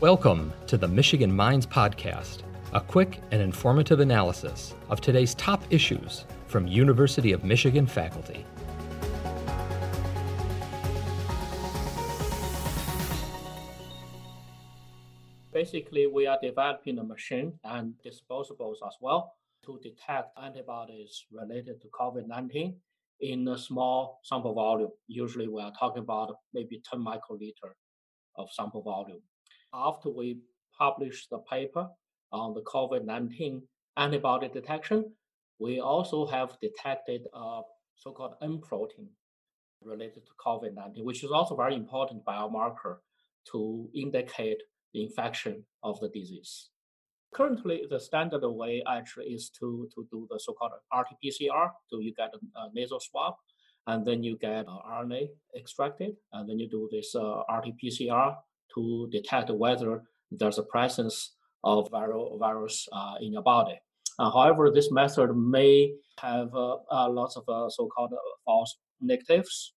Welcome to the Michigan Minds Podcast, a quick and informative analysis of today's top issues from University of Michigan faculty. Basically, we are developing a machine and disposables as well to detect antibodies related to COVID 19 in a small sample volume. Usually, we are talking about maybe 10 microliter of sample volume. After we published the paper on the COVID 19 antibody detection, we also have detected a so called M protein related to COVID 19, which is also very important biomarker to indicate the infection of the disease. Currently, the standard way actually is to, to do the so-called RT-PCR. So you get a, a nasal swab, and then you get RNA extracted, and then you do this uh, RT-PCR to detect whether there's a presence of viral virus uh, in your body. Uh, however, this method may have uh, uh, lots of uh, so-called false negatives,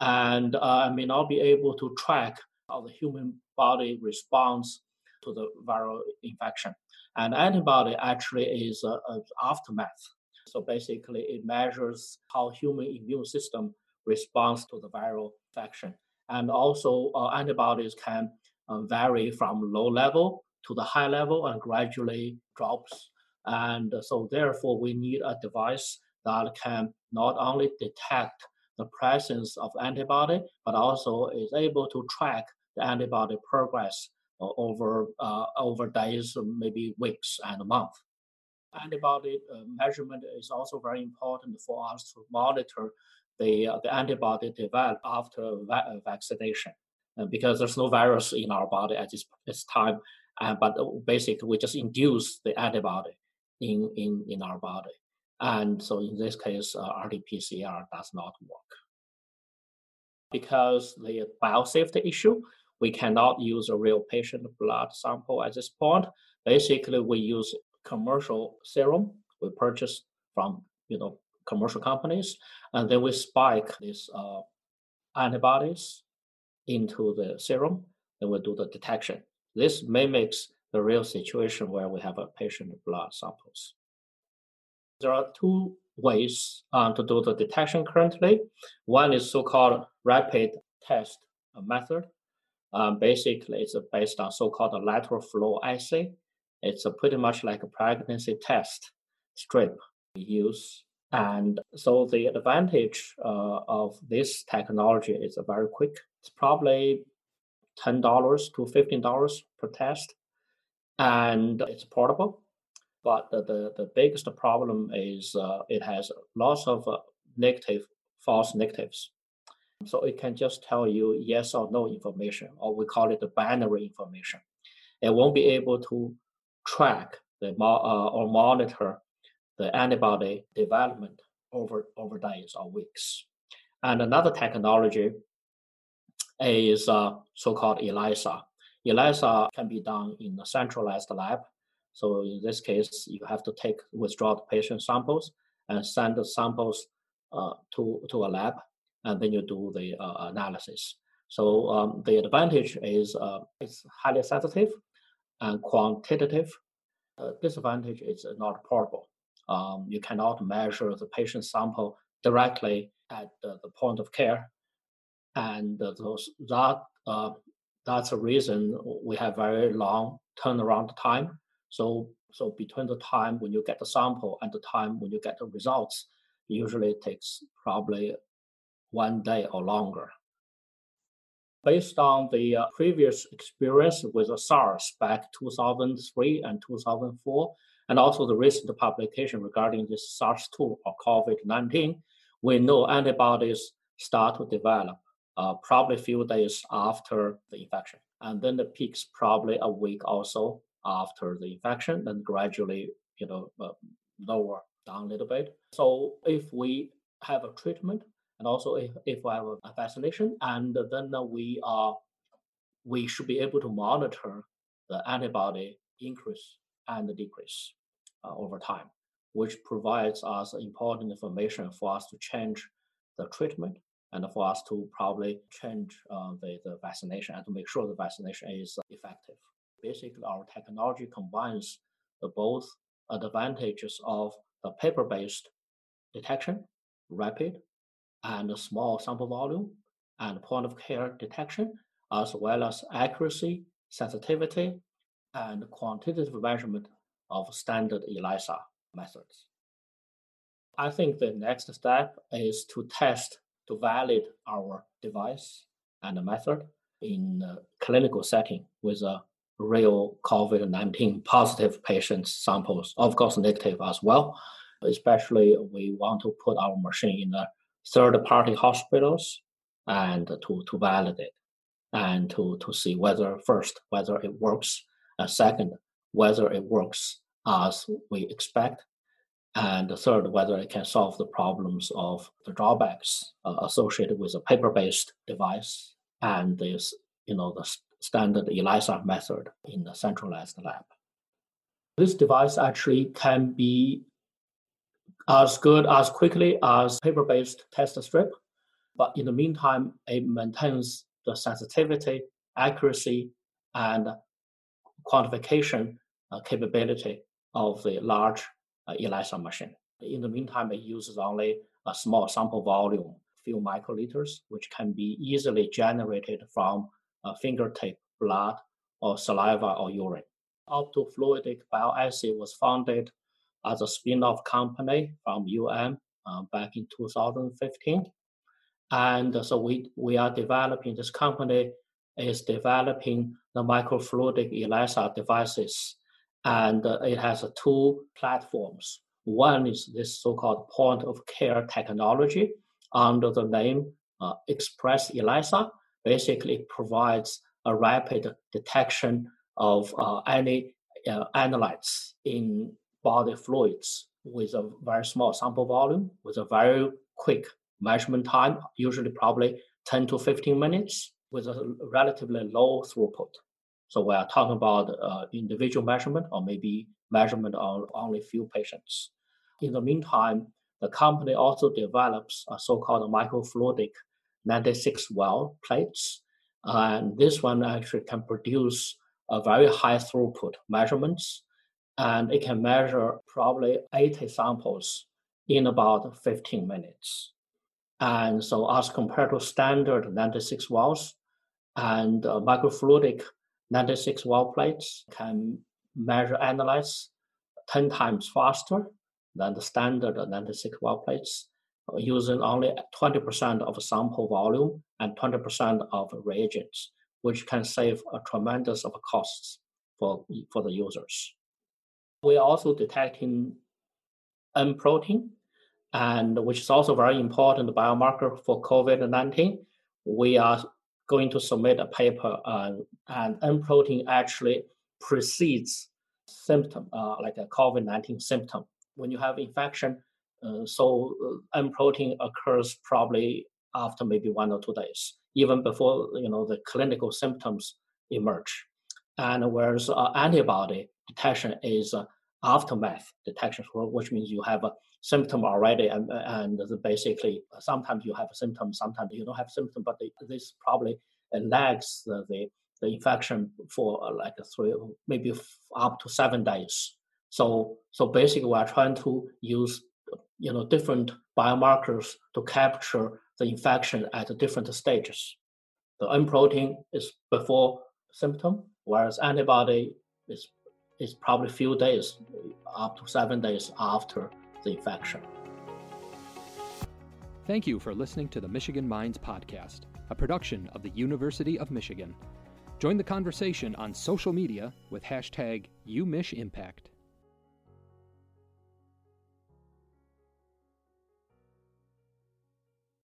and may not be able to track how the human body responds to the viral infection. And antibody actually is an aftermath. So basically, it measures how human immune system responds to the viral infection. And also, uh, antibodies can uh, vary from low level to the high level and gradually drops. And so, therefore, we need a device that can not only detect the presence of antibody, but also is able to track the antibody progress uh, over uh, over days, maybe weeks and a month. Antibody uh, measurement is also very important for us to monitor the uh, the antibody developed after va- uh, vaccination, uh, because there's no virus in our body at this, this time. but basically, we just induce the antibody in in in our body, and so in this case, RT-PCR does not work because the biosafety issue we cannot use a real patient blood sample at this point. Basically, we use commercial serum we purchase from you know commercial companies, and then we spike these uh, antibodies into the serum. Then we do the detection. This mimics the real situation where we have a patient blood samples. There are two ways uh, to do the detection currently. One is so-called rapid test method, um, basically, it's based on so-called lateral flow assay. It's pretty much like a pregnancy test strip we use. And so the advantage uh, of this technology is very quick. It's probably $10 to $15 per test. And it's portable. But the, the, the biggest problem is uh, it has lots of uh, negative, false negatives. So it can just tell you yes or no information, or we call it the binary information. It won't be able to track the uh, or monitor the antibody development over over days or weeks. And another technology is uh, so-called ELISA. ELISA can be done in a centralized lab. So in this case, you have to take withdraw the patient samples and send the samples uh, to to a lab and then you do the uh, analysis. So um, the advantage is uh, it's highly sensitive and quantitative. Uh, disadvantage is not portable. Um, you cannot measure the patient sample directly at the, the point of care, and those, that uh, that's a reason we have very long turnaround time. So so between the time when you get the sample and the time when you get the results, usually takes probably one day or longer. Based on the uh, previous experience with SARS back 2003 and 2004, and also the recent publication regarding this SARS-2 or COVID-19, we know antibodies start to develop uh, probably a few days after the infection. And then the peaks probably a week or so after the infection, then gradually, you know, uh, lower down a little bit. So if we have a treatment and also if, if we have a vaccination, and then we are we should be able to monitor the antibody increase and decrease uh, over time, which provides us important information for us to change the treatment and for us to probably change uh, the, the vaccination and to make sure the vaccination is effective. Basically, our technology combines the both advantages of the paper-based detection, rapid and small sample volume, and point of care detection, as well as accuracy, sensitivity, and quantitative measurement of standard ELISA methods. I think the next step is to test to validate our device and method in a clinical setting with a real COVID-19 positive patients samples, of course negative as well. Especially we want to put our machine in the third-party hospitals and to, to validate and to, to see whether first whether it works, and second whether it works as we expect, and third whether it can solve the problems of the drawbacks uh, associated with a paper-based device and this you know the standard ELISA method in the centralized lab. This device actually can be as good as quickly as paper-based test strip, but in the meantime, it maintains the sensitivity, accuracy, and quantification uh, capability of the large uh, ELISA machine. In the meantime, it uses only a small sample volume, few microliters, which can be easily generated from a fingertip, blood, or saliva or urine. Optofluidic Bioassay was founded as a spin-off company from UM uh, back in 2015. And so we, we are developing, this company is developing the microfluidic ELISA devices. And it has two platforms. One is this so-called point of care technology under the name uh, Express ELISA. Basically, it provides a rapid detection of uh, any uh, analytes in body fluids with a very small sample volume, with a very quick measurement time, usually probably 10 to 15 minutes, with a relatively low throughput. So we are talking about uh, individual measurement or maybe measurement on only few patients. In the meantime, the company also develops a so-called microfluidic 96 well plates. And this one actually can produce a very high throughput measurements and it can measure probably 80 samples in about 15 minutes. And so, as compared to standard 96 wells and uh, microfluidic 96 well plates can measure analyze 10 times faster than the standard 96 well plates, uh, using only 20% of sample volume and 20% of reagents, which can save a tremendous of costs for, for the users. We are also detecting M protein, and which is also very important biomarker for COVID-19. We are going to submit a paper, uh, and M protein actually precedes symptom, uh, like a COVID-19 symptom. When you have infection, uh, so uh, M protein occurs probably after maybe one or two days, even before you know the clinical symptoms emerge. And whereas uh, antibody detection is uh, aftermath detection, which means you have a symptom already, and, and basically sometimes you have a symptom, sometimes you don't have symptom, but this probably lags the, the, the infection for uh, like three, maybe up to seven days. So, so basically, we are trying to use you know different biomarkers to capture the infection at different stages. The M protein is before symptom, whereas antibody is is probably a few days, up to seven days after the infection. Thank you for listening to the Michigan Minds Podcast, a production of the University of Michigan. Join the conversation on social media with hashtag UMichImpact.